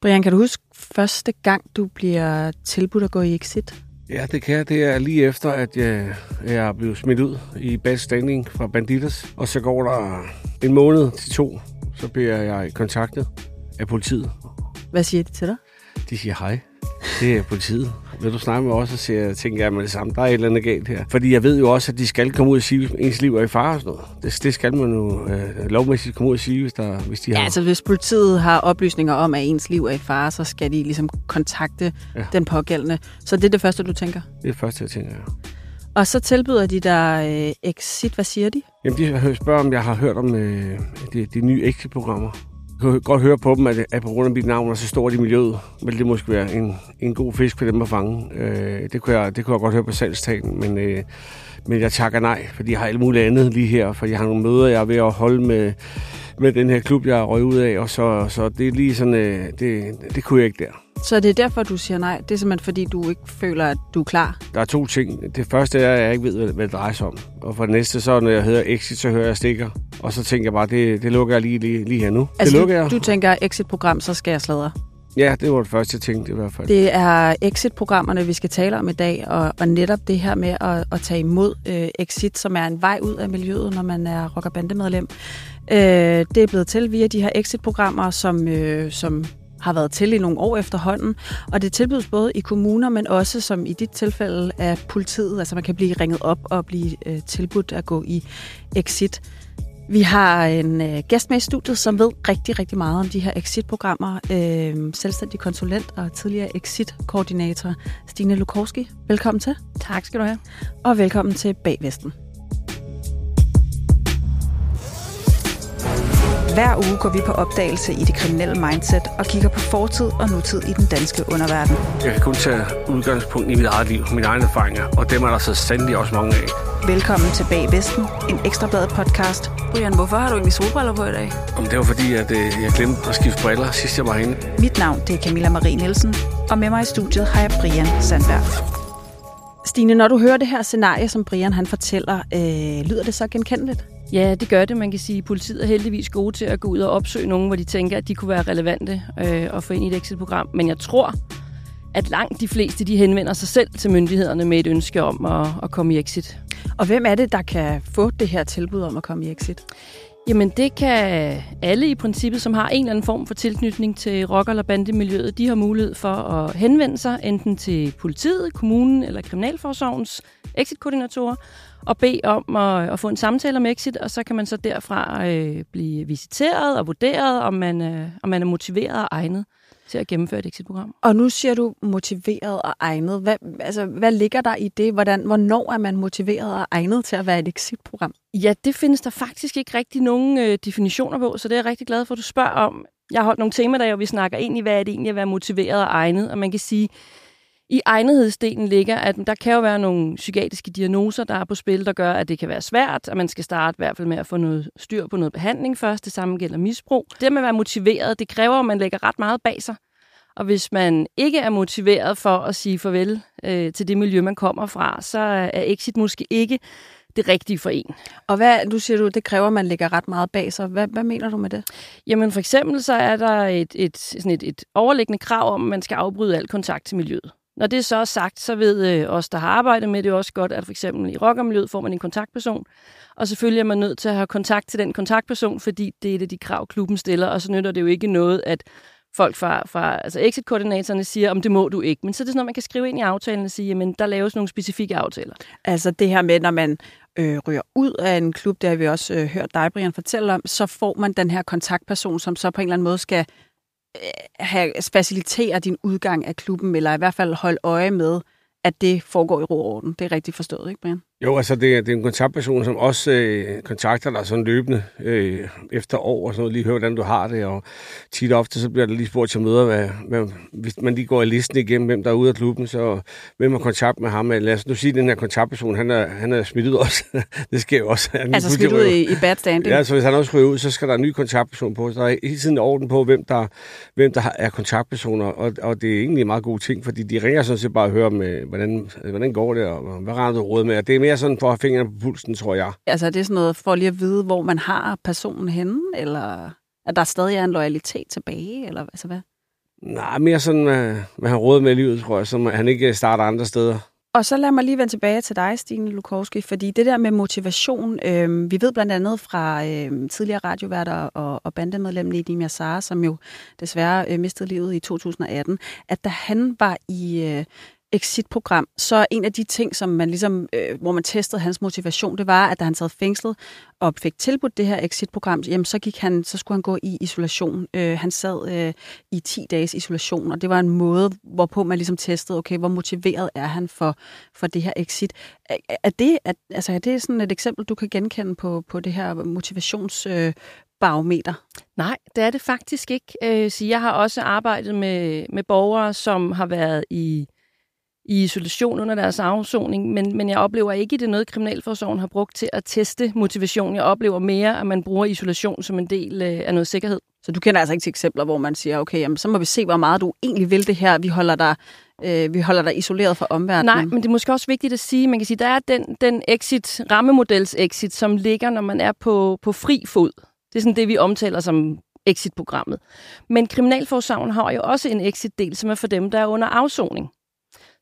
Brian, kan du huske første gang, du bliver tilbudt at gå i exit? Ja, det kan jeg. Det er lige efter, at jeg, jeg er blevet smidt ud i bad standing fra Banditas. Og så går der en måned til to, så bliver jeg kontaktet af politiet. Hvad siger de til dig? De siger hej. Det er politiet. Vil du snakke med os, og siger, tænker jeg med det samme, der er et eller andet galt her. Fordi jeg ved jo også, at de skal komme ud og sige, at ens liv er i fare og sådan noget. Det, det skal man jo øh, lovmæssigt komme ud og sige, hvis, der, hvis de har... Ja, altså hvis politiet har oplysninger om, at ens liv er i fare, så skal de ligesom kontakte ja. den pågældende. Så det er det første, du tænker? Det er det første, jeg tænker, ja. Og så tilbyder de dig øh, Exit. Hvad siger de? Jamen, de spørger, om jeg har hørt om øh, de, de nye Exit-programmer. Jeg kan godt høre på dem, at, at på grund af mit navn, og så stort i miljøet, vil det måske være en, en god fisk for dem at fange. Øh, det, kunne jeg, det kunne jeg godt høre på salgstagen, men, øh, men jeg takker nej, fordi jeg har alt muligt andet lige her, for jeg har nogle møder, jeg er ved at holde med, med den her klub, jeg røget ud af, og så, så det er lige sådan, øh, det, det kunne jeg ikke der. Så det er derfor, du siger nej? Det er simpelthen, fordi du ikke føler, at du er klar? Der er to ting. Det første er, at jeg ikke ved, hvad det drejer sig om. Og for det næste, så når jeg hedder Exit, så hører jeg stikker. Og så tænker jeg bare, det, det lukker jeg lige, lige, lige her nu. Altså, det lukker du, jeg. du tænker, Exit-program, så skal jeg sladre? Ja, det var det første, jeg tænkte i hvert fald. Det er Exit-programmerne, vi skal tale om i dag, og, og netop det her med at, at tage imod øh, Exit, som er en vej ud af miljøet, når man er rock- og bandemedlem. Øh, det er blevet til via de her Exit-programmer, som, øh, som har været til i nogle år efterhånden. Og det tilbydes både i kommuner, men også som i dit tilfælde af politiet. Altså man kan blive ringet op og blive øh, tilbudt at gå i exit. Vi har en øh, gæst med i studiet, som ved rigtig, rigtig meget om de her exit-programmer. Øh, selvstændig konsulent og tidligere exit-koordinator Stine Lukorski. Velkommen til. Tak skal du have. Og velkommen til Bagvesten. Hver uge går vi på opdagelse i det kriminelle mindset og kigger på fortid og nutid i den danske underverden. Jeg kan kun tage udgangspunkt i mit eget liv, mine egne erfaringer, og dem er der så sandelig også mange af. Velkommen til Bag Vesten, en ekstrabladet podcast. Brian, hvorfor har du egentlig solbriller på i dag? Om det var fordi, at øh, jeg glemte at skifte briller sidst jeg var herinde. Mit navn det er Camilla Marie Nielsen, og med mig i studiet har jeg Brian Sandberg. Stine, når du hører det her scenarie, som Brian han fortæller, øh, lyder det så genkendeligt? Ja, det gør det. Man kan sige, at politiet er heldigvis gode til at gå ud og opsøge nogen, hvor de tænker, at de kunne være relevante øh, og få ind i et exit-program. Men jeg tror, at langt de fleste de henvender sig selv til myndighederne med et ønske om at, at komme i exit. Og hvem er det, der kan få det her tilbud om at komme i exit? Jamen det kan alle i princippet, som har en eller anden form for tilknytning til rock- eller bandemiljøet, de har mulighed for at henvende sig enten til politiet, kommunen eller Kriminalforsorgens exit-koordinatorer og bede om at, at få en samtale med exit, og så kan man så derfra øh, blive visiteret og vurderet, om man, øh, om man er motiveret og egnet til at gennemføre et exit-program. Og nu siger du motiveret og egnet. Hvad, altså, hvad ligger der i det? Hvordan, hvornår er man motiveret og egnet til at være et exit-program? Ja, det findes der faktisk ikke rigtig nogen øh, definitioner på, så det er jeg rigtig glad for, at du spørger om. Jeg har holdt nogle temaer, hvor vi snakker ind i, hvad er det egentlig at være motiveret og egnet, og man kan sige, i egnethedsdelen ligger, at der kan jo være nogle psykiatriske diagnoser, der er på spil, der gør, at det kan være svært, at man skal starte i hvert fald med at få noget styr på noget behandling først. Det samme gælder misbrug. Det med at være motiveret, det kræver, at man lægger ret meget bag sig. Og hvis man ikke er motiveret for at sige farvel øh, til det miljø, man kommer fra, så er exit måske ikke det rigtige for en. Og hvad, du siger du, det kræver, at man lægger ret meget bag sig. Hvad, hvad mener du med det? Jamen for eksempel så er der et, et, sådan et, et overliggende krav om, at man skal afbryde al kontakt til miljøet. Når det så er sagt, så ved øh, os, der har arbejdet med det, også godt, at for eksempel i rockermiljøet får man en kontaktperson, og selvfølgelig er man nødt til at have kontakt til den kontaktperson, fordi det er det, de krav, klubben stiller, og så nytter det jo ikke noget, at folk fra, fra altså exit-koordinatorerne siger, om det må du ikke. Men så er det sådan noget, man kan skrive ind i aftalen og sige, jamen der laves nogle specifikke aftaler. Altså det her med, når man øh, ryger ud af en klub, det har vi også øh, hørt dig, Brian, fortælle om, så får man den her kontaktperson, som så på en eller anden måde skal have, facilitere din udgang af klubben, eller i hvert fald holde øje med, at det foregår i ro og orden. Det er rigtigt forstået, ikke Brian? Jo, altså det er, det er en kontaktperson, som også øh, kontakter dig sådan løbende øh, efter år og sådan noget, lige høre, hvordan du har det, og tit og ofte så bliver der lige spurgt til møder, hvad, hvad, hvis man lige går i listen igennem, hvem der er ude af klubben, så hvem har kontakt med ham, lad os nu sige, at den her kontaktperson, han er, han er smidt ud også. det sker jo også. Han altså smidt ud i, i bad standing? Ja, så hvis han også ryger ud, så skal der en ny kontaktperson på, så der er hele tiden orden på, hvem der, hvem der er kontaktpersoner, og, og det er egentlig en meget god ting, fordi de ringer sådan set bare og hører, med, hvordan, hvordan går det, og hvad render du råd med, og det er mere sådan for at have fingrene på pulsen, tror jeg. Altså er det sådan noget for lige at vide, hvor man har personen henne, eller at der stadig er en loyalitet tilbage, eller altså hvad? Nej, mere sådan, hvad han råder med livet, tror jeg, så han ikke starter andre steder. Og så lad mig lige vende tilbage til dig, Stine Lukowski, fordi det der med motivation, øh, vi ved blandt andet fra øh, tidligere radioværter og, og bandemedlem Nedim Yassar, som jo desværre øh, mistede livet i 2018, at da han var i, øh, exit-program, så en af de ting, som man ligesom, øh, hvor man testede hans motivation, det var, at da han sad fængslet og fik tilbudt det her exit-program, jamen så gik han, så skulle han gå i isolation. Øh, han sad øh, i 10 dages isolation, og det var en måde, hvorpå man ligesom testede, okay, hvor motiveret er han for, for det her exit. Er, er det, er, altså, er det sådan et eksempel, du kan genkende på, på det her motivations øh, barometer? Nej, det er det faktisk ikke. Øh, så jeg har også arbejdet med, med borgere, som har været i i isolation under deres afsoning, men, men jeg oplever ikke, at det er noget, Kriminalforsorgen har brugt til at teste motivation. Jeg oplever mere, at man bruger isolation som en del øh, af noget sikkerhed. Så du kender altså ikke til eksempler, hvor man siger, okay, jamen, så må vi se, hvor meget du egentlig vil det her. Vi holder dig, øh, vi holder dig isoleret fra omverdenen. Nej, men det er måske også vigtigt at sige, man kan sige, der er den, den exit, rammemodels exit, som ligger, når man er på, på fri fod. Det er sådan det, vi omtaler som exit-programmet. Men Kriminalforsorgen har jo også en exit-del, som er for dem, der er under afsoning.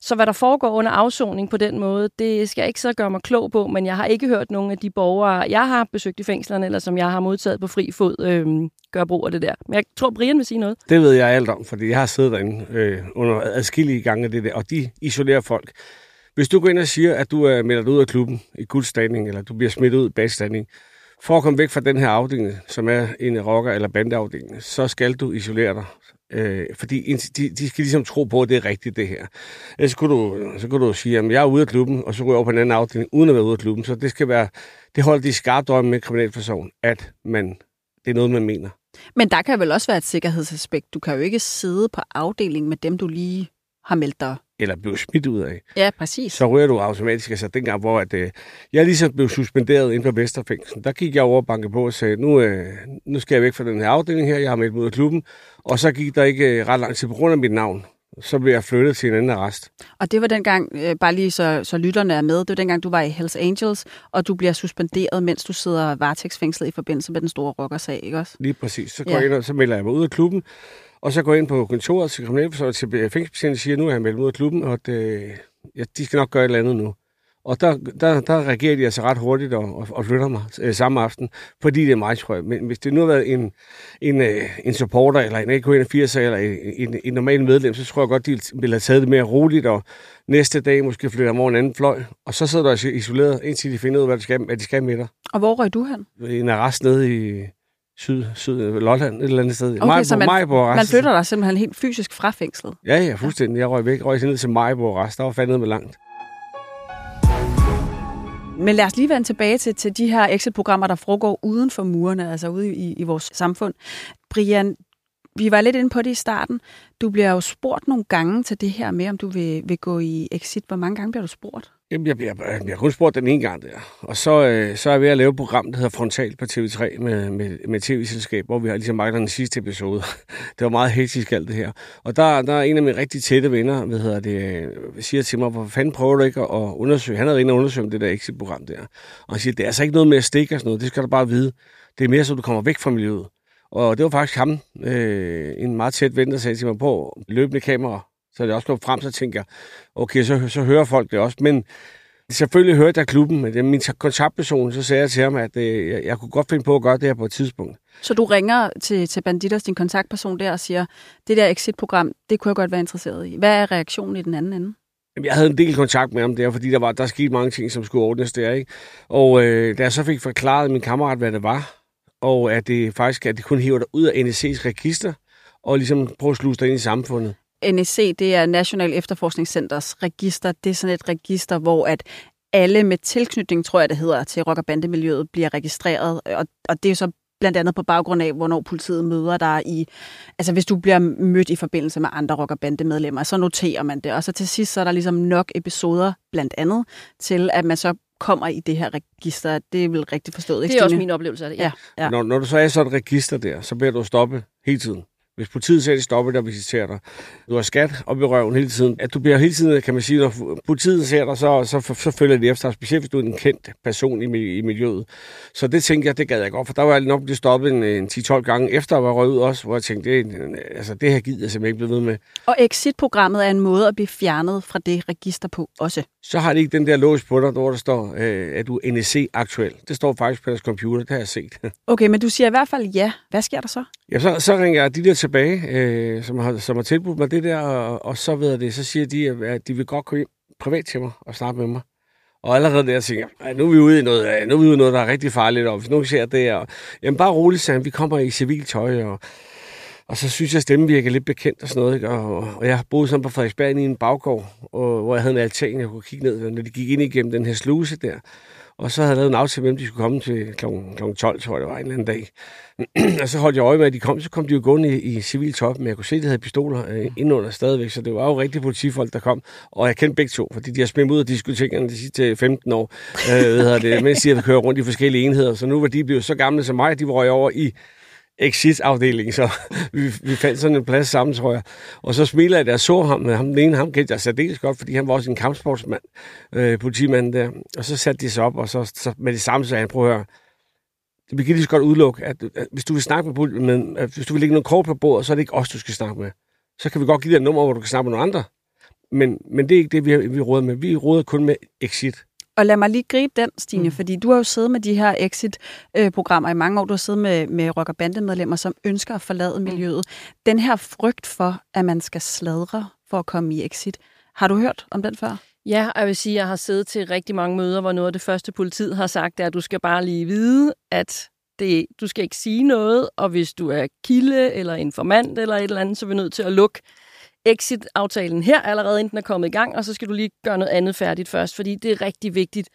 Så hvad der foregår under afsoning på den måde, det skal jeg ikke så gøre mig klog på, men jeg har ikke hørt nogen af de borgere, jeg har besøgt i fængslerne, eller som jeg har modtaget på fri fod, øh, gøre brug af det der. Men jeg tror, Brian vil sige noget. Det ved jeg alt om, fordi jeg har siddet derinde øh, under adskillige gange det der, og de isolerer folk. Hvis du går ind og siger, at du øh, er meldt ud af klubben i guldstanding, eller du bliver smidt ud i bagstanding, for at komme væk fra den her afdeling, som er en rocker- eller bandeafdeling, så skal du isolere dig. Øh, fordi de, de skal ligesom tro på, at det er rigtigt, det her. Ellers så kunne du, så kunne du sige, at jeg er ude af klubben, og så går jeg over på en anden afdeling, uden at være ude af klubben. Så det skal være, det holder de skarpt øje med kriminalforsorgen, at man, det er noget, man mener. Men der kan vel også være et sikkerhedsaspekt. Du kan jo ikke sidde på afdelingen med dem, du lige har meldt dig eller blev smidt ud af. Ja, præcis. Så rører du automatisk. Altså dengang, hvor at, øh, jeg ligesom blev suspenderet ind på Vesterfængsel, der gik jeg over og bankede på og sagde, nu, øh, nu skal jeg væk fra den her afdeling her, jeg har meldt mig ud af klubben. Og så gik der ikke øh, ret lang tid på grund af mit navn. Så blev jeg flyttet til en anden arrest. Og det var dengang, øh, bare lige så, så lytterne er med, det var dengang, du var i Hells Angels, og du bliver suspenderet, mens du sidder varetægtsfængslet i forbindelse med den store rockersag, ikke også? Lige præcis. Så, går ja. jeg ind, og så melder jeg mig ud af klubben, og så går jeg ind på kontoret til kriminalforsorgen til fængselsbetjenten og siger, nu er jeg meldt ud af klubben, og det, ja, de skal nok gøre et eller andet nu. Og der, der, der reagerer de altså ret hurtigt og, og, og flytter mig øh, samme aften, fordi det er mig, tror jeg. Men hvis det nu har været en, en, øh, en supporter, eller en AK81, eller en, en, en normal medlem, så tror jeg godt, de ville have taget det mere roligt, og næste dag måske flytter mig over en anden fløj. Og så sidder du altså isoleret, indtil de finder ud af, hvad de skal, hvad de skal med dig. Og hvor røg du hen? En arrest nede i, syd, syd Lolland, et eller andet sted. Okay, Majbo, så man, Majbo man flytter dig simpelthen helt fysisk fra fængslet? Ja, ja, fuldstændig. Jeg røg væk, røg ned til Majbo Rest. Der var fandet med langt. Men lad os lige vende tilbage til, til de her exit-programmer, der foregår uden for murene, altså ude i, i vores samfund. Brian, vi var lidt inde på det i starten. Du bliver jo spurgt nogle gange til det her med, om du vil, vil gå i exit. Hvor mange gange bliver du spurgt? Jamen, jeg, jeg, jeg, jeg kun spurgt den ene gang der. Og så, øh, så er jeg ved at lave et program, der hedder Frontal på TV3 med, med, med tv-selskab, hvor vi har ligesom manglet den sidste episode. det var meget hektisk alt det her. Og der, der er en af mine rigtig tætte venner, hvad hedder det, øh, siger til mig, hvor fanden prøver du ikke at undersøge? Han havde inde og undersøge det der exit-program der. Og han siger, det er altså ikke noget med at stikke og sådan noget, det skal du bare vide. Det er mere så, du kommer væk fra miljøet. Og det var faktisk ham, øh, en meget tæt ven, der sagde til mig på løbende kamera. Så det også kom frem, så tænker jeg, okay, så, så hører folk det også. Men selvfølgelig hørte jeg klubben, men er min kontaktperson, så sagde jeg til ham, at øh, jeg, jeg kunne godt finde på at gøre det her på et tidspunkt. Så du ringer til, til Banditos, din kontaktperson der, og siger, det der exit-program, det kunne jeg godt være interesseret i. Hvad er reaktionen i den anden ende? Jeg havde en del kontakt med ham der, fordi der var der skete mange ting, som skulle ordnes der. Ikke? Og øh, da jeg så fik forklaret min kammerat, hvad det var, og at det faktisk at det kun hiver dig ud af NSC's register, og ligesom prøve at sluse dig ind i samfundet. NSC, det er National Efterforskningscenters register. Det er sådan et register, hvor at alle med tilknytning, tror jeg det hedder, til rock- og bandemiljøet bliver registreret. Og, og det er så blandt andet på baggrund af, hvornår politiet møder dig i... Altså, hvis du bliver mødt i forbindelse med andre rock- og bandemedlemmer, så noterer man det. Og så til sidst, så er der ligesom nok episoder, blandt andet, til at man så kommer i det her register. Det er vel rigtig forstået, ikke Det er også min oplevelse af det, ja. ja, ja. Når, når du så er så et register der, så bliver du stoppet hele tiden. Hvis politiet de stopper dig og visiterer dig, du har skat op i røven hele tiden, at du bliver hele tiden, kan man sige, når politiet ser dig, så, så, så følger de efter, specielt hvis du er en kendt person i, i miljøet. Så det tænker jeg, det gad jeg godt, for der var jeg nok blevet stoppet en, en 10-12 gange efter at være røget ud også, hvor jeg tænkte, det, altså, det her gider jeg simpelthen ikke blive ved med. Og exit-programmet er en måde at blive fjernet fra det register på også. Så har de ikke den der lås på dig, hvor der står, øh, at du er NEC aktuel. Det står faktisk på deres computer, det har jeg set. Okay, men du siger i hvert fald ja. Hvad sker der så? Ja, så, så ringer jeg de der tilbage, øh, som, har, som har tilbudt mig det der, og, og så ved det, så siger de, at de vil godt komme privat til mig og snakke med mig. Og allerede der tænker jeg, nu er vi ude i noget, øh, nu er vi ude i noget der er rigtig farligt, og hvis nogen ser det, og, jamen bare roligt, sagde vi kommer i civil tøj, og, og så synes jeg, at stemmen virker lidt bekendt og sådan noget. Ikke? Og, og jeg har boet sådan på Frederiksberg i en baggård, og, hvor jeg havde en altan, jeg kunne kigge ned, når de gik ind igennem den her sluse der. Og så havde jeg lavet en aftale med dem, de skulle komme til kl. 12, tror jeg det var, en eller anden dag. og så holdt jeg øje med, at de kom. Så kom de jo gående i, i civil top, men jeg kunne se, at de havde pistoler øh, indenunder stadigvæk. Så det var jo rigtig politifolk, der kom. Og jeg kendte begge to, fordi de har smidt ud af diskotekerne de sidste 15 år. Øh, ved det, mens de havde kørt rundt i forskellige enheder. Så nu var de blevet så gamle som mig, at de røg over i exit-afdeling, så vi, vi fandt sådan en plads sammen, tror jeg. Og så smiler jeg, da jeg så ham, med ham den ene, ham kendte jeg særdeles godt, fordi han var også en kampsportsmand, øh, politimanden der. Og så satte de sig op, og så, så med det samme sagde han, prøv at høre, det kan lige så godt udelukke, at, at hvis du vil snakke med, men at hvis du vil lægge noget kort på bordet, så er det ikke os, du skal snakke med. Så kan vi godt give dig et nummer, hvor du kan snakke med nogle andre. Men, men det er ikke det, vi, vi råder med. Vi råder kun med exit. Og lad mig lige gribe den, Stine, mm. fordi du har jo siddet med de her exit-programmer i mange år. Du har siddet med, med rock- og bandemedlemmer, som ønsker at forlade mm. miljøet. Den her frygt for, at man skal sladre for at komme i exit, har du hørt om den før? Ja, jeg vil sige, at jeg har siddet til rigtig mange møder, hvor noget af det første politiet har sagt, er, at du skal bare lige vide, at det, du skal ikke sige noget, og hvis du er kilde eller informant eller et eller andet, så er vi nødt til at lukke exit-aftalen her allerede, inden den er kommet i gang, og så skal du lige gøre noget andet færdigt først, fordi det er rigtig vigtigt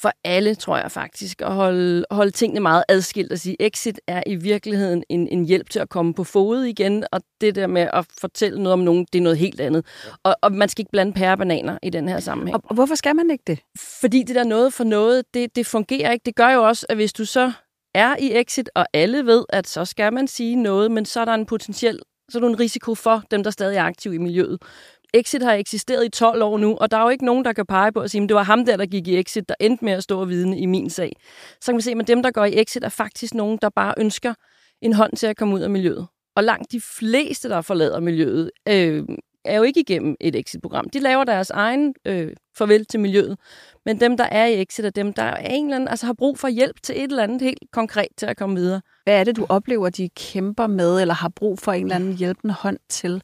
for alle, tror jeg faktisk, at holde, holde tingene meget adskilt og sige, exit er i virkeligheden en, en hjælp til at komme på fod igen, og det der med at fortælle noget om nogen, det er noget helt andet. Og, og man skal ikke blande pære og bananer i den her sammenhæng. Og, og hvorfor skal man ikke det? Fordi det der noget for noget, det, det fungerer ikke. Det gør jo også, at hvis du så er i exit, og alle ved, at så skal man sige noget, men så er der en potentiel så er du en risiko for dem, der stadig er aktive i miljøet. Exit har eksisteret i 12 år nu, og der er jo ikke nogen, der kan pege på at sige, at det var ham der, der gik i Exit, der endte med at stå og vidne i min sag. Så kan vi se, at dem, der går i Exit, er faktisk nogen, der bare ønsker en hånd til at komme ud af miljøet. Og langt de fleste, der forlader miljøet, øh, er jo ikke igennem et exit-program. De laver deres egen øh, farvel til miljøet. Men dem, der er i exit, er dem, der er en eller anden, altså har brug for hjælp til et eller andet helt konkret til at komme videre. Hvad er det, du oplever, de kæmper med, eller har brug for en eller anden hjælpende hånd til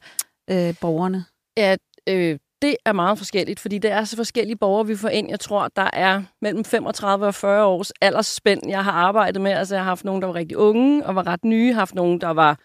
øh, borgerne? Ja, øh, det er meget forskelligt, fordi det er så forskellige borgere, vi får ind. Jeg tror, der er mellem 35 og 40 års aldersspænd, jeg har arbejdet med. Altså, jeg har haft nogen, der var rigtig unge og var ret nye. Jeg har haft nogen, der var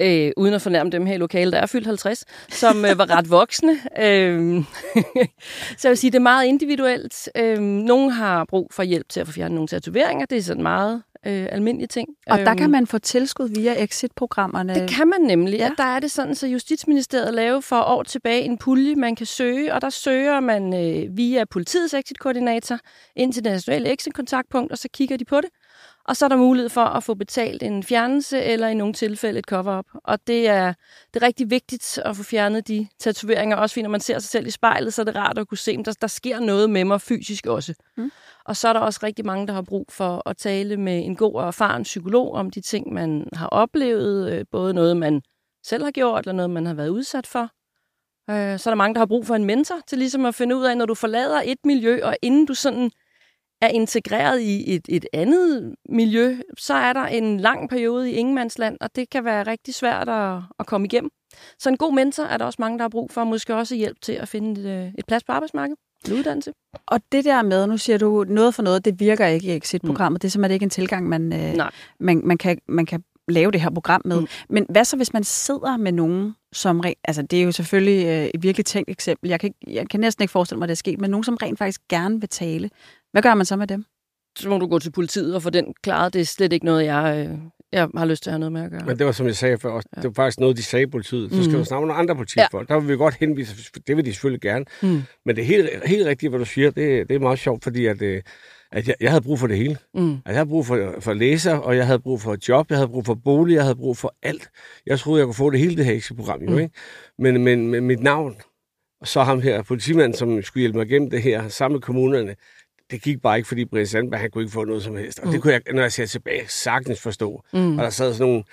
øh, uden at fornærme dem her i lokalet, der er fyldt 50, som øh, var ret voksne. Øh, så jeg vil sige, det er meget individuelt. Øh, nogle har brug for hjælp til at få fjernet nogle tatoveringer. Det er sådan meget øh, almindelige ting. Og der kan øhm, man få tilskud via exit-programmerne? Det kan man nemlig. Ja. Ja, der er det sådan, så Justitsministeriet lavede for år tilbage en pulje, man kan søge, og der søger man øh, via politiets exit-koordinator ind til det nationale exit-kontaktpunkt, og så kigger de på det. Og så er der mulighed for at få betalt en fjernelse, eller i nogle tilfælde et cover-up. Og det er, det er rigtig vigtigt at få fjernet de tatoveringer, også fordi når man ser sig selv i spejlet, så er det rart at kunne se, at der, der sker noget med mig fysisk også. Mm. Og så er der også rigtig mange, der har brug for at tale med en god og erfaren psykolog om de ting, man har oplevet, øh, både noget, man selv har gjort, eller noget, man har været udsat for. Øh, så er der mange, der har brug for en mentor til ligesom at finde ud af, når du forlader et miljø, og inden du sådan er integreret i et, et andet miljø, så er der en lang periode i ingenmandsland, og det kan være rigtig svært at, at komme igennem. Så en god mentor er der også mange, der har brug for, og måske også hjælp til at finde et, øh, et plads på arbejdsmarkedet. En uddannelse. Og det der med, nu siger du noget for noget, det virker ikke i exit-programmet. Mm. Det er simpelthen ikke en tilgang, man, øh, man, man, kan, man kan lave det her program med. Mm. Men hvad så, hvis man sidder med nogen, som rent, altså det er jo selvfølgelig øh, et virkelig tænkt eksempel. Jeg kan, jeg kan næsten ikke forestille mig, at det er sket, men nogen, som rent faktisk gerne vil tale. Hvad gør man så med dem? Så må du gå til politiet og få den klaret. Det er slet ikke noget, jeg, øh, jeg har lyst til at have noget med at gøre. Men det var, som jeg sagde før, også, ja. det var faktisk noget, de sagde i politiet. Så skal mm. du snakke med nogle andre politifolk. Ja. Der vil vi godt henvise, det vil de selvfølgelig gerne. Mm. Men det er helt, helt rigtigt, hvad du siger. Det, det er meget sjovt, fordi at, øh, at jeg, jeg havde brug for det hele. Mm. At jeg havde brug for, for læser, og jeg havde brug for et job, jeg havde brug for bolig, jeg havde brug for alt. Jeg troede, jeg kunne få det hele det her exit-program, jo, mm. ikke? Men, men med mit navn, og så ham her, politimanden, som skulle hjælpe mig igennem det her, sammen med kommunerne, det gik bare ikke, fordi Brian Sandberg, han kunne ikke få noget som helst. Og mm. det kunne jeg, når jeg ser tilbage, sagtens forstå. Mm. Og der sad sådan nogle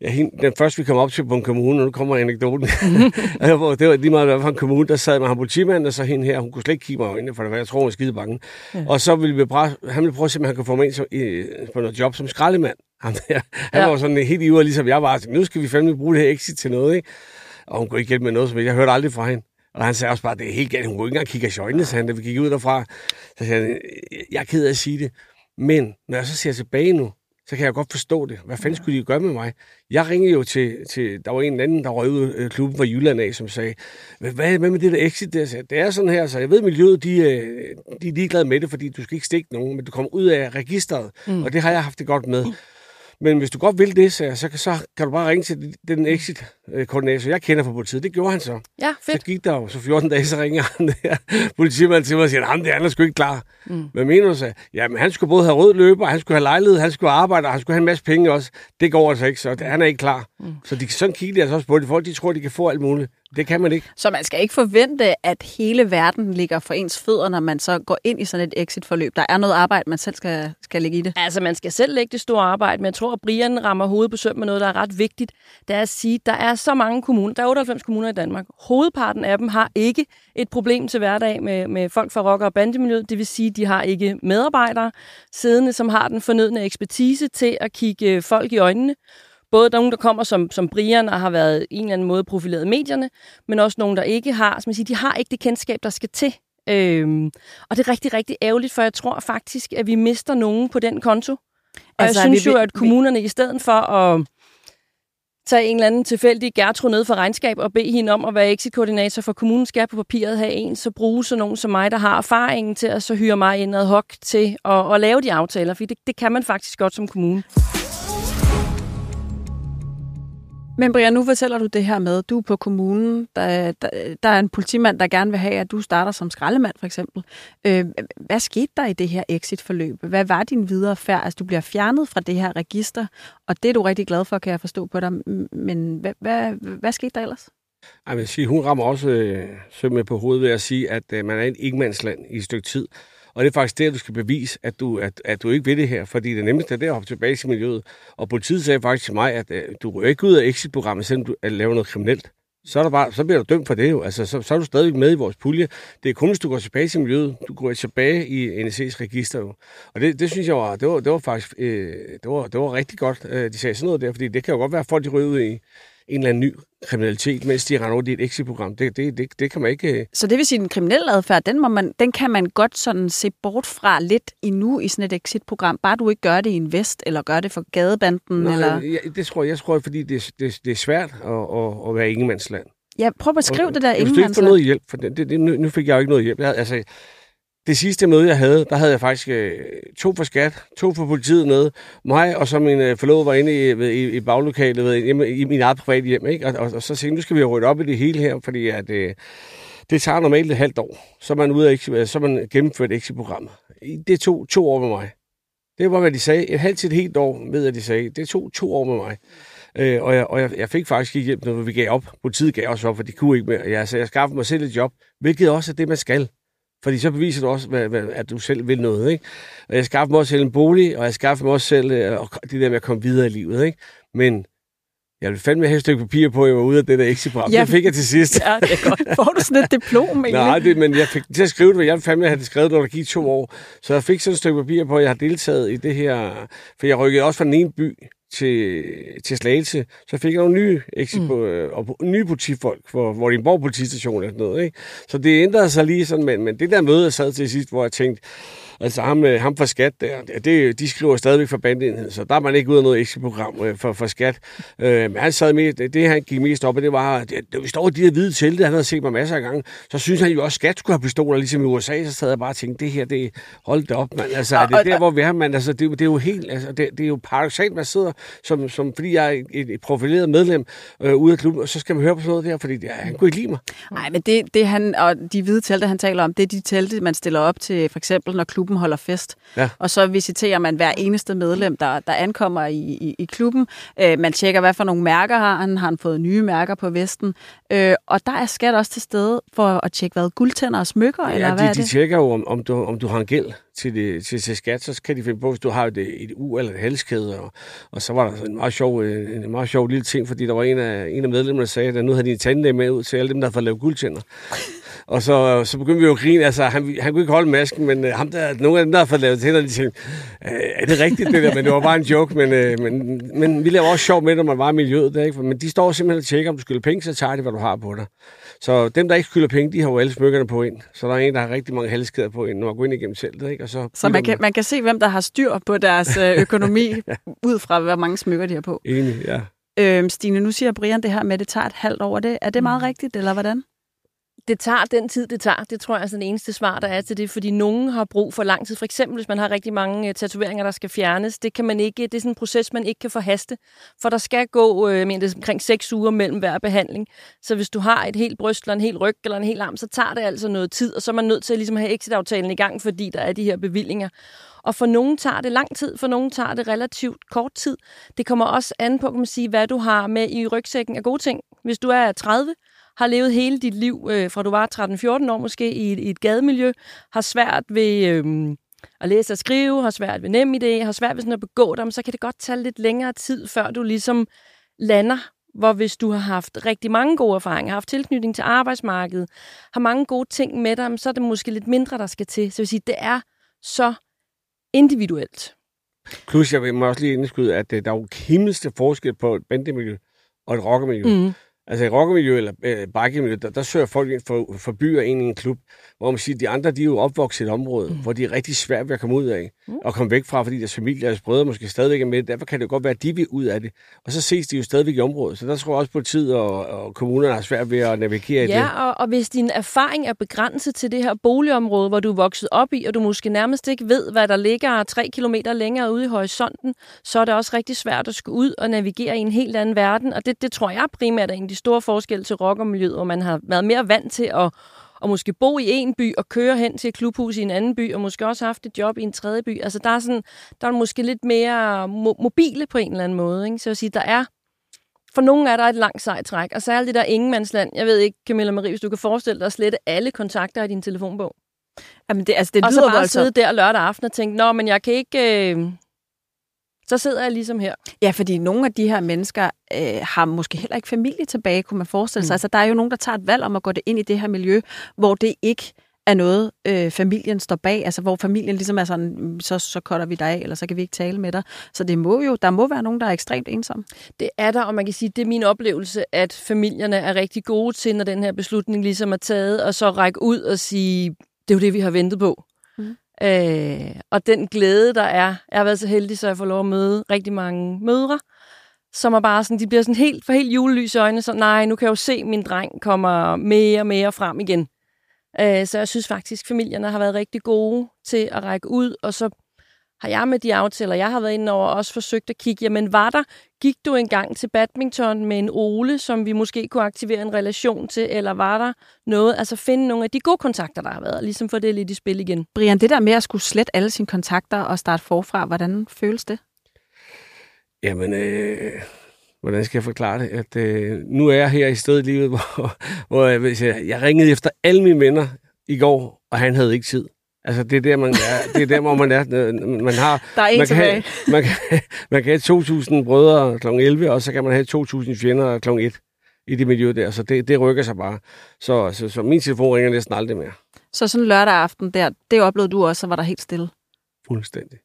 Ja, hende, den første, vi kom op til på en kommune, og nu kommer anekdoten. Mm-hmm. det var lige meget, hvad for en kommune, der sad med ham politimanden, og så hende her, hun kunne slet ikke kigge mig øjnene, for det var, jeg tror, hun var skide bange. Ja. Og så ville vi bare, han ville prøve at se, om han kunne få mig ind så, i, på noget job som skraldemand. Ham der. Han ja. var sådan helt ivrig, ligesom jeg var. Nu skal vi fandme bruge det her exit til noget, ikke? Og hun kunne ikke hjælpe med noget, som jeg hørte aldrig fra hende. Og han sagde også bare, det er helt galt. Hun kunne ikke engang kigge i øjnene, sagde han, da vi gik ud derfra. Så sagde han, jeg er ked af at sige det. Men når jeg så ser tilbage nu, så kan jeg godt forstå det. Hvad fanden skulle de gøre med mig? Jeg ringede jo til, til der var en anden, der røg ud øh, klubben fra Jylland af, som sagde, hvad, hvad med det der exit der? Så det er sådan her, så jeg ved, miljøet, de, øh, de er ligeglade med det, fordi du skal ikke stikke nogen, men du kommer ud af registret, mm. og det har jeg haft det godt med. Men hvis du godt vil det, så, så, så kan du bare ringe til den exit-koordinator, jeg kender fra politiet. Det gjorde han så. Ja, fedt. Så gik der jo så 14 dage, så ringer han der politimanden til mig og siger, at ham der, han er sgu ikke klar. Mm. Men mener du så? Jamen, han skulle både have rød løber, han skulle have lejlighed, han skulle arbejde, og han skulle have en masse penge også. Det går altså ikke, så det, han er ikke klar. Mm. Så de, sådan kigger de altså også på det. Folk, de tror, de kan få alt muligt. Det kan man ikke. Så man skal ikke forvente, at hele verden ligger for ens fødder, når man så går ind i sådan et exit-forløb. Der er noget arbejde, man selv skal, skal lægge i det. Altså, man skal selv lægge det store arbejde, men jeg tror, at Brian rammer hovedet på søm med noget, der er ret vigtigt. Det er at sige, at der er så mange kommuner. Der er 98 kommuner i Danmark. Hovedparten af dem har ikke et problem til hverdag med, med folk fra rocker- og bandemiljøet. Det vil sige, at de har ikke medarbejdere siddende, som har den fornødne ekspertise til at kigge folk i øjnene både nogen, der kommer som, som Brian og har været en eller anden måde profileret i medierne, men også nogen, der ikke har. Som jeg siger, de har ikke det kendskab, der skal til. Øhm, og det er rigtig, rigtig ærgerligt, for jeg tror faktisk, at vi mister nogen på den konto. Og altså, jeg synes vi, jo, at kommunerne i stedet for at tage en eller anden tilfældig Gertrud ned for regnskab og bede hende om at være exit-koordinator for kommunen, skal på papiret have en, så bruge sådan nogen som mig, der har erfaringen til at så hyre mig ind ad hoc til at, at lave de aftaler, for det, det kan man faktisk godt som kommune. Men Brian, nu fortæller du det her med, du er på kommunen, der, der, der er en politimand, der gerne vil have, at du starter som skraldemand for eksempel. Øh, hvad skete der i det her exit-forløb? Hvad var din videre færd? Altså, du bliver fjernet fra det her register, og det er du rigtig glad for, kan jeg forstå på dig. Men hvad, hvad, hvad skete der ellers? Jeg vil sige, hun rammer også øh, med på hovedet ved at sige, at øh, man er en ingemandsland i et stykke tid. Og det er faktisk det, du skal bevise, at du, at, at du ikke vil det her. Fordi det nemmeste er det at hoppe tilbage til miljøet. Og politiet sagde faktisk til mig, at uh, du går ikke ud af exit-programmet, selvom du laver noget kriminelt. Så, er der bare, så bliver du dømt for det jo. Altså, så, så er du stadig med i vores pulje. Det er kun, hvis du går tilbage til miljøet. Du går tilbage i NEC's register jo. Og det, det synes jeg var, det var, det var faktisk øh, det var, det var rigtig godt, øh, de sagde sådan noget der. Fordi det kan jo godt være, at folk de ryger ud i en eller anden ny kriminalitet, mens de render rundt i et exit-program. Det, det, det, det kan man ikke... Øh, så det vil sige, at den kriminelle adfærd, den, må man, den kan man godt sådan se bort fra lidt endnu i sådan et exit-program, bare du ikke gør det i en vest, eller gør det for gadebanden? Nej, eller... Ja, det tror jeg, jeg tror, fordi det, det, det er svært at, at, at være ingemandsland. Ja, prøv at beskrive og, det der ingemandsland. Hvis du ikke får noget hjælp, for det, det, det, nu, nu fik jeg jo ikke noget hjælp. Jeg, altså, det sidste møde, jeg havde, der havde jeg faktisk øh, to for skat, to for politiet med, mig og så min øh, forlovede var inde i, i, i baglokalet ved, hjemme, i min eget private hjem. Ikke? Og, og, og så tænkte nu skal vi rydde op i det hele her, fordi at, øh, det tager normalt et halvt år. Så er man, ude af, øh, så man gennemført exit-programmet. Det tog to år med mig. Det var, hvad de sagde. Et halvt til et helt år, ved at de sagde. Det tog to år med mig. Øh, og jeg, og jeg, jeg fik faktisk ikke hjælp, når vi gav op. Politiet gav også op, for de kunne ikke mere. Jeg, så jeg skaffede mig selv et job, hvilket også er det, man skal. Fordi så beviser du også, hvad, hvad, at du selv vil noget. Ikke? Og jeg skaffede mig også selv en bolig, og jeg skaffede mig også selv øh, det der med at komme videre i livet. Ikke? Men jeg ville fandme have et stykke papir på, at jeg var ude af det der exit Ja, det fik jeg til sidst. Ja, det er godt. Får du sådan et diplom egentlig? Nej, det, men jeg fik til at skrive det, jeg ville fandme have det skrevet, når der gik to år. Så jeg fik sådan et stykke papir på, at jeg har deltaget i det her. For jeg rykkede også fra den ene by til, til Slagelse, så fik jeg nogle nye, exit, mm. Øh, og nye politifolk, hvor, hvor de bor politistation eller noget. Ikke? Så det ændrede sig lige sådan, men, men det der møde, jeg sad til sidst, hvor jeg tænkte, Altså ham, øh, ham for skat der, det, de skriver stadigvæk for bandenheden, så der er man ikke ud af noget ekstra program øh, for, for skat. Øh, men han sad med, det, det, han gik mest op, og det var, det, det, vi står i de her hvide telte, han havde set mig masser af gange, så synes han jo også, at skat skulle have pistoler, ligesom i USA, så sad jeg bare og tænkte, det her, det, hold det op, mand. Altså, er det der, hvor vi er, man, altså, det, det, er jo helt, altså, det, det er jo paradoxalt, man sidder, som, som, fordi jeg er et, et profileret medlem øh, ude af klubben, og så skal man høre på sådan noget der, fordi det, han kunne ikke lide mig. Nej, men det, det han, og de hvide telte, han taler om, det er de telte, man stiller op til, for eksempel, når klubben klubben holder fest. Ja. Og så visiterer man hver eneste medlem, der, der ankommer i, i, i klubben. Øh, man tjekker, hvad for nogle mærker har han. Har han fået nye mærker på vesten? Øh, og der er skat også til stede for at tjekke, hvad guldtænder og smykker, Ja, eller hvad de, er de det? tjekker jo, om, om, du, om du har en gæld til, det, til, til skat, så kan de finde på, hvis du har et, et u eller et halskæde. Og, og så var der en meget, sjov, øh, en meget sjov lille ting, fordi der var en af, en af medlemmerne, der sagde, at nu havde de en tandlæge med ud til alle dem, der havde fået lavet guldtænder. Og så, så begyndte vi jo at grine. Altså, han, han kunne ikke holde masken, men øh, ham der, nogle af dem, der havde fået lavet tænder, de tænkte, øh, er det rigtigt det der? Men det var bare en joke. Men, øh, men, men vi laver også sjov med, når man var i miljøet. Der, ikke? Men de står simpelthen og tjekker, om du skylder penge, så tager de, hvad du har på dig. Så dem, der ikke skylder penge, de har jo alle smykkerne på ind. Så der er en, der har rigtig mange halskæder på ind, når man går ind igennem teltet. Ikke? Og så, Så man kan, man kan se, hvem der har styr på deres øh, økonomi, ud fra, hvor mange smykker de har på. Enig, ja. Øhm, Stine, nu siger Brian det her med, at det tager et halvt år. Er det, er det meget Mm. rigtigt, eller hvordan? Det tager den tid, det tager. Det tror jeg er den eneste svar, der er til det, fordi nogen har brug for lang tid. For eksempel, hvis man har rigtig mange øh, tatoveringer, der skal fjernes, det kan man ikke, det er sådan en proces, man ikke kan forhaste, for der skal gå øh, mener det omkring 6 uger mellem hver behandling. Så hvis du har et helt bryst, eller en helt ryg, eller en helt arm, så tager det altså noget tid, og så er man nødt til at ligesom have exit-aftalen i gang, fordi der er de her bevillinger. Og for nogen tager det lang tid, for nogen tager det relativt kort tid. Det kommer også an på, kan man sige, hvad du har med i rygsækken af gode ting. Hvis du er 30, har levet hele dit liv, øh, fra du var 13-14 år måske, i et, i et gademiljø, har svært ved øh, at læse og skrive, har svært ved nem idé, har svært ved sådan at begå dem, så kan det godt tage lidt længere tid, før du ligesom lander hvor hvis du har haft rigtig mange gode erfaringer, har haft tilknytning til arbejdsmarkedet, har mange gode ting med dig, så er det måske lidt mindre, der skal til. Så jeg vil sige, det er så individuelt. Plus, jeg vil også lige indskyde, at øh, der er jo himmelste forskel på et bandemiljø og et rockermiljø. Mm. Altså i rockermiljø eller øh, bikermiljø, der, der søger folk ind for, for byer ind i en klub, hvor man siger, at de andre de er jo opvokset i et område, mm. hvor de er rigtig svært ved at komme ud af mm. og komme væk fra, fordi deres familie og deres brødre måske stadigvæk er med. Derfor kan det godt være, at de vil ud af det. Og så ses de jo stadigvæk i området. Så der tror jeg også, politiet og, og kommunerne har svært ved at navigere i det. Ja, og, og hvis din erfaring er begrænset til det her boligområde, hvor du er vokset op i, og du måske nærmest ikke ved, hvad der ligger tre kilometer længere ude i horisonten, så er det også rigtig svært at skulle ud og navigere i en helt anden verden. Og det, det tror jeg primært er en store forskelle til rockermiljøet, hvor man har været mere vant til at og måske bo i en by og køre hen til et klubhus i en anden by, og måske også haft et job i en tredje by. Altså, der er, sådan, der er måske lidt mere mo- mobile på en eller anden måde. Ikke? Så jeg vil sige, der er for nogen er der et langt sejt træk, og særligt det der ingenmandsland. Jeg ved ikke, Camilla Marie, hvis du kan forestille dig at slette alle kontakter i din telefonbog. Jamen, det, altså, det og så lyder bare voldsomt. sidde der lørdag aften og tænke, nå, men jeg kan ikke... Øh... Så sidder jeg ligesom her. Ja, fordi nogle af de her mennesker øh, har måske heller ikke familie tilbage, kunne man forestille sig. Mm. Altså, der er jo nogen, der tager et valg om at gå det ind i det her miljø, hvor det ikke er noget, øh, familien står bag. Altså, hvor familien ligesom er sådan, "Mm, så, så cutter vi dig af, eller så kan vi ikke tale med dig. Så det må jo, der må være nogen, der er ekstremt ensomme. Det er der, og man kan sige, det er min oplevelse, at familierne er rigtig gode til, når den her beslutning ligesom er taget, og så række ud og sige, det er jo det, vi har ventet på. Øh, og den glæde, der er, jeg har været så heldig, så jeg får lov at møde rigtig mange mødre, som er bare sådan, de bliver sådan helt, for helt julelys i øjnene, så nej, nu kan jeg jo se, at min dreng kommer mere og mere frem igen. Øh, så jeg synes faktisk, familierne har været rigtig gode til at række ud, og så har jeg med de aftaler, jeg har været inde over, også forsøgt at kigge, jamen var der, gik du engang til badminton med en Ole, som vi måske kunne aktivere en relation til, eller var der noget, altså finde nogle af de gode kontakter, der har været, ligesom få det lidt i spil igen. Brian, det der med at skulle slette alle sine kontakter og starte forfra, hvordan føles det? Jamen, øh, hvordan skal jeg forklare det? At, øh, nu er jeg her i stedet i livet, hvor, hvor jeg, jeg ringede efter alle mine venner i går, og han havde ikke tid. Altså, det er der, man er. Det er der, hvor man er. Man har, Der er en man kan, tilbage. have, man, kan, man kan have 2.000 brødre kl. 11, og så kan man have 2.000 fjender kl. 1 i det miljø der. Så det, det rykker sig bare. Så, så, så min telefon ringer næsten aldrig mere. Så sådan lørdag aften der, det oplevede du også, så var der helt stille. Fuldstændig.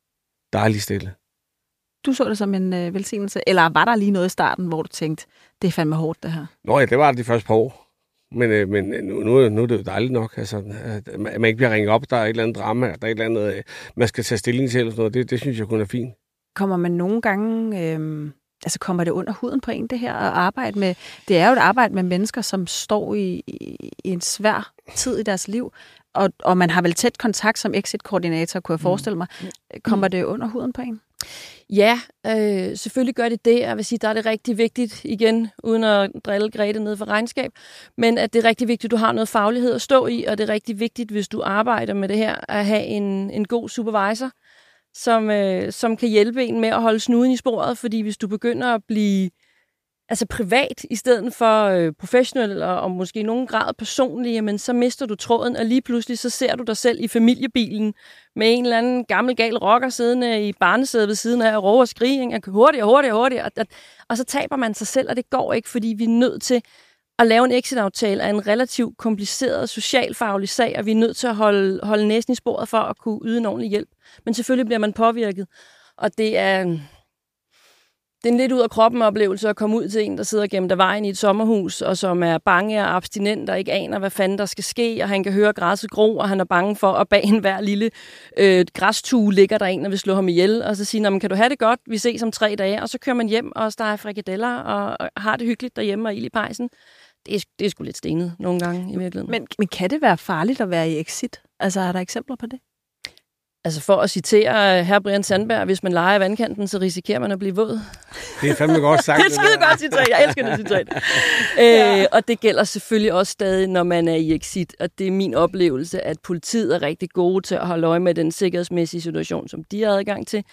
Dejligt stille. Du så det som en øh, velsignelse, eller var der lige noget i starten, hvor du tænkte, det er fandme hårdt det her? Nå ja, det var det de første par år. Men, øh, men nu, nu, nu er det jo dejligt nok, altså, at man ikke bliver ringet op, der er et eller andet drama, der er et eller andet, øh, man skal tage stilling til, eller sådan noget. Det, det synes jeg kun er fint. Kommer man nogle gange, øh, altså kommer det under huden på en det her at arbejde med, det er jo et arbejde med mennesker, som står i, i, i en svær tid i deres liv, og, og man har vel tæt kontakt som exit-koordinator, kunne jeg forestille mig. Kommer det under huden på en? Ja, øh, selvfølgelig gør det det. Jeg vil sige, der er det rigtig vigtigt, igen, uden at drille Grete ned for regnskab, men at det er rigtig vigtigt, at du har noget faglighed at stå i, og det er rigtig vigtigt, hvis du arbejder med det her, at have en, en god supervisor, som, øh, som kan hjælpe en med at holde snuden i sporet, fordi hvis du begynder at blive altså privat i stedet for øh, professionel og, og måske i nogen grad personlig, jamen så mister du tråden, og lige pludselig så ser du dig selv i familiebilen med en eller anden gammel gal rocker siddende i barnesædet ved siden af og råber og skriger, hurtigere, hurtigere, hurtigere, og, og, og så taber man sig selv, og det går ikke, fordi vi er nødt til at lave en exit-aftale af en relativt kompliceret socialfaglig sag, og vi er nødt til at holde, holde næsen i sporet for at kunne yde en ordentlig hjælp. Men selvfølgelig bliver man påvirket, og det er, det er en lidt ud af kroppen oplevelse at komme ud til en, der sidder gennem der vejen i et sommerhus, og som er bange og abstinent og ikke aner, hvad fanden der skal ske, og han kan høre græsset gro, og han er bange for, at bag en hver lille øh, græstue ligger der en, der vil slå ham ihjel, og så siger, kan du have det godt, vi ses om tre dage, og så kører man hjem og steger frikadeller, og, og har det hyggeligt derhjemme og ild i pejsen. Det er, det er sgu lidt stenet nogle gange i virkeligheden. Men, men kan det være farligt at være i exit? Altså, er der eksempler på det? Altså for at citere øh, herr Brian Sandberg, hvis man leger vandkanten, så risikerer man at blive våd. Det er fandme godt sagt. det er skide godt citat. Jeg elsker det citat. ja. øh, og det gælder selvfølgelig også stadig, når man er i exit. Og det er min oplevelse, at politiet er rigtig gode til at holde øje med den sikkerhedsmæssige situation, som de har adgang til.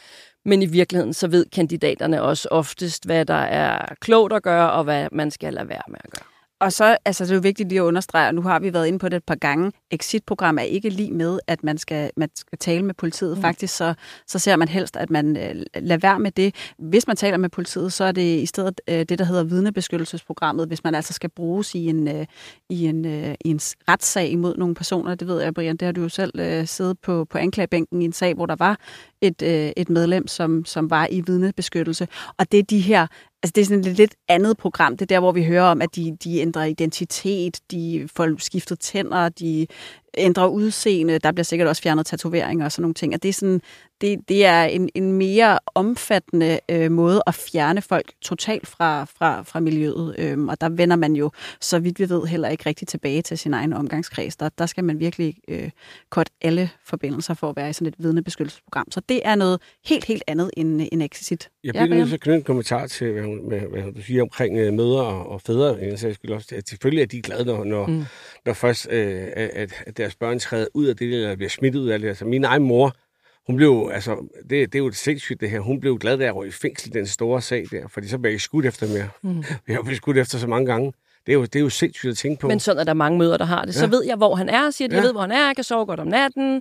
Men i virkeligheden, så ved kandidaterne også oftest, hvad der er klogt at gøre, og hvad man skal lade være med at gøre. Og så altså, det er jo vigtigt lige at understrege, og nu har vi været inde på det et par gange, exit-program er ikke lige med, at man skal, man skal tale med politiet. Mm. Faktisk så, så ser man helst, at man øh, lader være med det. Hvis man taler med politiet, så er det i stedet øh, det, der hedder vidnebeskyttelsesprogrammet, hvis man altså skal bruges i en, øh, i en, øh, i en retssag imod nogle personer. Det ved jeg, Brian, det har du jo selv øh, siddet på, på anklagebænken i en sag, hvor der var et, øh, et medlem, som, som var i vidnebeskyttelse. Og det er de her Altså det er sådan et lidt andet program. Det er der, hvor vi hører om, at de, de ændrer identitet, de får skiftet tænder, de ændrer udseende. Der bliver sikkert også fjernet tatoveringer og sådan nogle ting. Og det er, sådan, det, det er en, en mere omfattende øh, måde at fjerne folk totalt fra, fra, fra miljøet. Øhm, og der vender man jo, så vidt vi ved, heller ikke rigtig tilbage til sin egen omgangskreds. Der, der skal man virkelig øh, korte alle forbindelser for at være i sådan et vidnebeskyttelsesprogram. Så det er noget helt, helt andet end, end Exit. Jeg bliver nødt til at knytte en kommentar til, hvad, hun, hvad, hvad du siger omkring øh, mødre og, og fædre. Jeg skyld også. At selvfølgelig er de glade, når, når, mm. når først øh, at, at deres børn træder ud af det, eller bliver smidt ud af det. Altså, min egen mor, hun blev, altså, det, det er jo et sindssygt det her, hun blev glad, da jeg i fængsel den store sag der, fordi så blev jeg ikke skudt efter mere. Mm. Jeg har blevet skudt efter så mange gange. Det er, jo, det er jo sindssygt at tænke på. Men sådan er der mange møder, der har det. Så ja. ved jeg, hvor han er, siger, at jeg ja. ved, hvor han er, jeg kan sove godt om natten,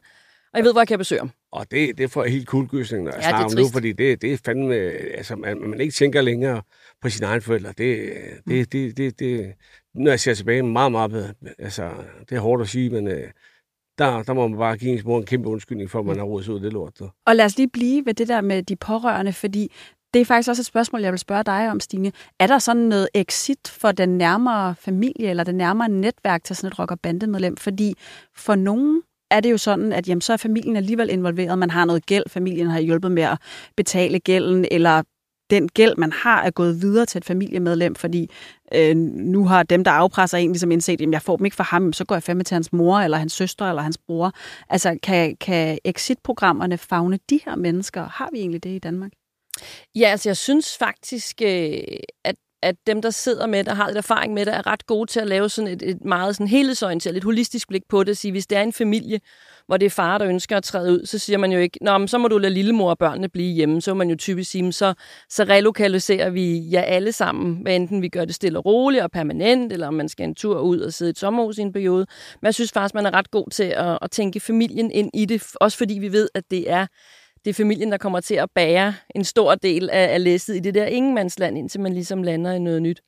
og jeg ved, hvor jeg kan besøge ham. Og det, det får jeg helt kuldgysning, når jeg ja, snakker om nu, fordi det, det er fandme, altså, man, man ikke tænker længere på sine egne forældre. Det, det, det, det, det, når jeg ser tilbage, meget, meget, altså, det er hårdt at sige, men øh, der, der må man bare give ens mor en kæmpe undskyldning for, at man har rodet sig ud af det lort. Der. Og lad os lige blive ved det der med de pårørende, fordi det er faktisk også et spørgsmål, jeg vil spørge dig om, Stine. Er der sådan noget exit for den nærmere familie eller det nærmere netværk til sådan et rock- og bandemedlem? Fordi for nogen er det jo sådan, at jamen, så er familien alligevel involveret. Man har noget gæld, familien har hjulpet med at betale gælden, eller den gæld, man har, er gået videre til et familiemedlem, fordi øh, nu har dem, der afpresser en, ligesom indset, at jeg får dem ikke fra ham, så går jeg fandme til hans mor, eller hans søster, eller hans bror. Altså, kan, kan exit-programmerne fagne de her mennesker? Har vi egentlig det i Danmark? Ja, altså jeg synes faktisk, øh, at at dem, der sidder med det, har lidt erfaring med det, er ret gode til at lave sådan et, et meget sådan helhedsorienteret, lidt holistisk blik på det. At sige, hvis det er en familie, hvor det er far, der ønsker at træde ud, så siger man jo ikke, Nå, men så må du lade lillemor og børnene blive hjemme. Så må man jo typisk sige, så, så relokaliserer vi jer alle sammen, hvad enten vi gør det stille og roligt og permanent, eller om man skal en tur ud og sidde i et sommerhus i en periode. Men jeg synes faktisk, man er ret god til at, at tænke familien ind i det, også fordi vi ved, at det er det er familien, der kommer til at bære en stor del af, af læsset i det der ingenmandsland, indtil man ligesom lander i noget nyt.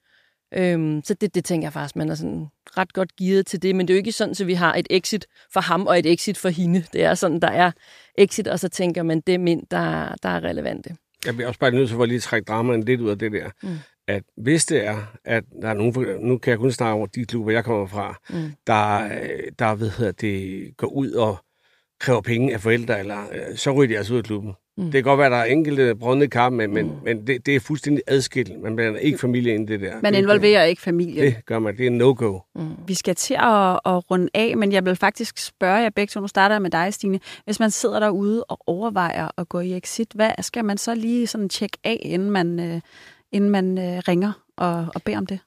Øhm, så det, det tænker jeg faktisk, man er sådan ret godt givet til det. Men det er jo ikke sådan, at vi har et exit for ham og et exit for hende. Det er sådan, der er exit, og så tænker man, det er mind, der, der er relevante. Jeg bliver også bare nødt til at lige at trække dramaen lidt ud af det der. Mm. At hvis det er, at der er nogen, nu kan jeg kun snakke over de klubber, jeg kommer fra, mm. der, der ved, at det går ud og kræver penge af forældre, eller, øh, så ryger de altså ud af klubben. Mm. Det kan godt være, at der er enkelte brøndende kar, men, men, mm. men det, det er fuldstændig adskilt. Man blander ikke familie ind i det der. Man involverer ikke familien. Det gør man. Det er no-go. Mm. Vi skal til at, at runde af, men jeg vil faktisk spørge jer begge to. Nu starter jeg med dig, Stine. Hvis man sidder derude og overvejer at gå i exit, hvad skal man så lige sådan tjekke af, inden man, øh, inden man øh, ringer og, og beder om det?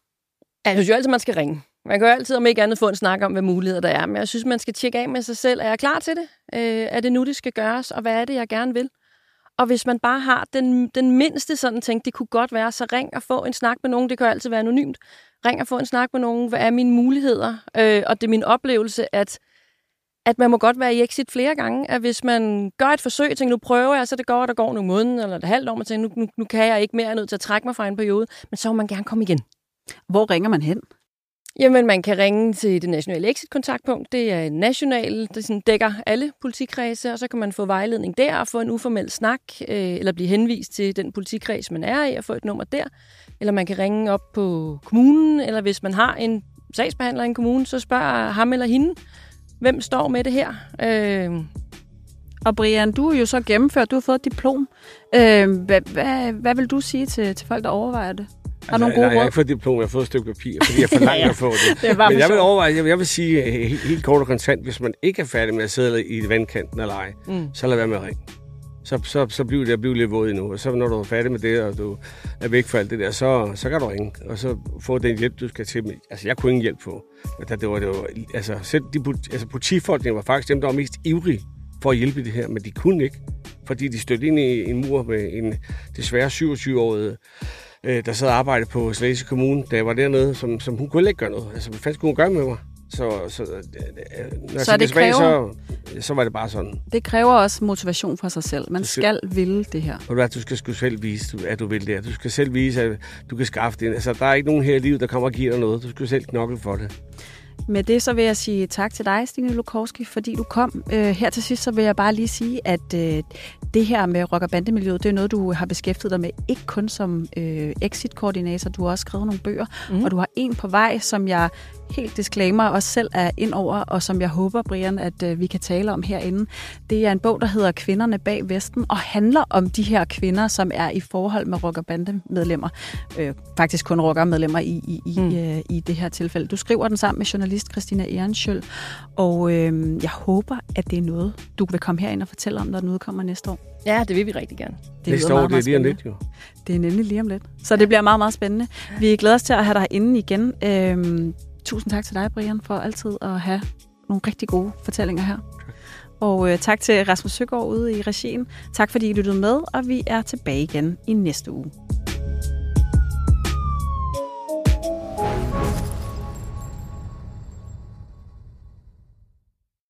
Jeg synes jo altid, man skal ringe. Man kan jo altid om ikke andet få en snak om, hvad muligheder der er. Men jeg synes, man skal tjekke af med sig selv. Er jeg klar til det? Øh, er det nu, det skal gøres? Og hvad er det, jeg gerne vil? Og hvis man bare har den, den mindste sådan tænk, det kunne godt være, så ring og få en snak med nogen. Det kan jo altid være anonymt. Ring og få en snak med nogen. Hvad er mine muligheder? Øh, og det er min oplevelse, at at man må godt være i exit flere gange, at hvis man gør et forsøg, tænker, nu prøver jeg, så det går, der går nogle måneder eller et halvt år, man tænker, nu, nu, nu kan jeg ikke mere, jeg er nødt til at trække mig fra en periode, men så må man gerne komme igen. Hvor ringer man hen? Jamen, man kan ringe til det nationale exit-kontaktpunkt. Det er national, det sådan dækker alle politikredse, og så kan man få vejledning der og få en uformel snak, øh, eller blive henvist til den politikreds, man er i, og få et nummer der. Eller man kan ringe op på kommunen, eller hvis man har en sagsbehandler i en kommune, så spørger ham eller hende, hvem står med det her. Øh, og Brian, du er jo så gennemført, du har fået et diplom. Øh, hvad, hvad, hvad vil du sige til, til folk, der overvejer det? Har altså, nogle gode nej, jeg har ikke fået diplom, jeg har fået et stykke papir, fordi jeg for langt at få det. det Men jeg vil overveje, jeg vil, jeg vil sige helt, helt kort og kontant, hvis man ikke er færdig med at sidde i vandkanten eller ej, mm. så lad være med at ringe. Så, så, så bliver det bliver lidt våd endnu. Og så når du er færdig med det, og du er væk fra alt det der, så, så kan du ringe, og så få den hjælp, du skal til. Altså, jeg kunne ingen hjælp få. Men det var, det var, altså, selv de, altså, politifolkene var faktisk dem, der var mest ivrige for at hjælpe det her, men de kunne ikke, fordi de stødte ind i en mur med en desværre 27-årig øh, der sad og arbejdede på Slagelse Kommune, da jeg var dernede, som, som hun kunne ikke gøre noget. Altså, hvad fanden skulle hun gøre med mig? Så, så, øh, når så, det tilbage, kræver, så, så var det bare sådan. Det kræver også motivation fra sig selv. Man skal, skal ville det her. Og du, du skal selv vise, at du vil det Du skal selv vise, at du kan skaffe det. Altså, der er ikke nogen her i livet, der kommer og giver dig noget. Du skal selv knokle for det. Med det så vil jeg sige tak til dig, Stine Lukovski, fordi du kom. Øh, her til sidst så vil jeg bare lige sige, at øh, det her med rock- og bandemiljøet, det er noget, du har beskæftiget dig med, ikke kun som øh, exit-koordinator, du har også skrevet nogle bøger, mm. og du har en på vej, som jeg helt disclaimer også selv er ind over, og som jeg håber, Brian, at øh, vi kan tale om herinde. Det er en bog, der hedder Kvinderne bag Vesten, og handler om de her kvinder, som er i forhold med rock- og bandemedlemmer. Øh, faktisk kun rock- medlemmer i, i, i, mm. øh, i det her tilfælde. Du skriver den sammen med journalist Christina Ehrenschøl, og øh, jeg håber, at det er noget, du vil komme herind og fortælle om, når den udkommer næste år. Ja, det vil vi rigtig gerne. Det næste år, det er lige om lidt jo. Det er nemlig lige om lidt. Så det bliver meget, meget spændende. Vi glæder os til at have dig inde igen. Øh, Tusind tak til dig, Brian, for altid at have nogle rigtig gode fortællinger her. Og øh, tak til Rasmus Søgaard ude i regien. Tak fordi I lyttede med, og vi er tilbage igen i næste uge.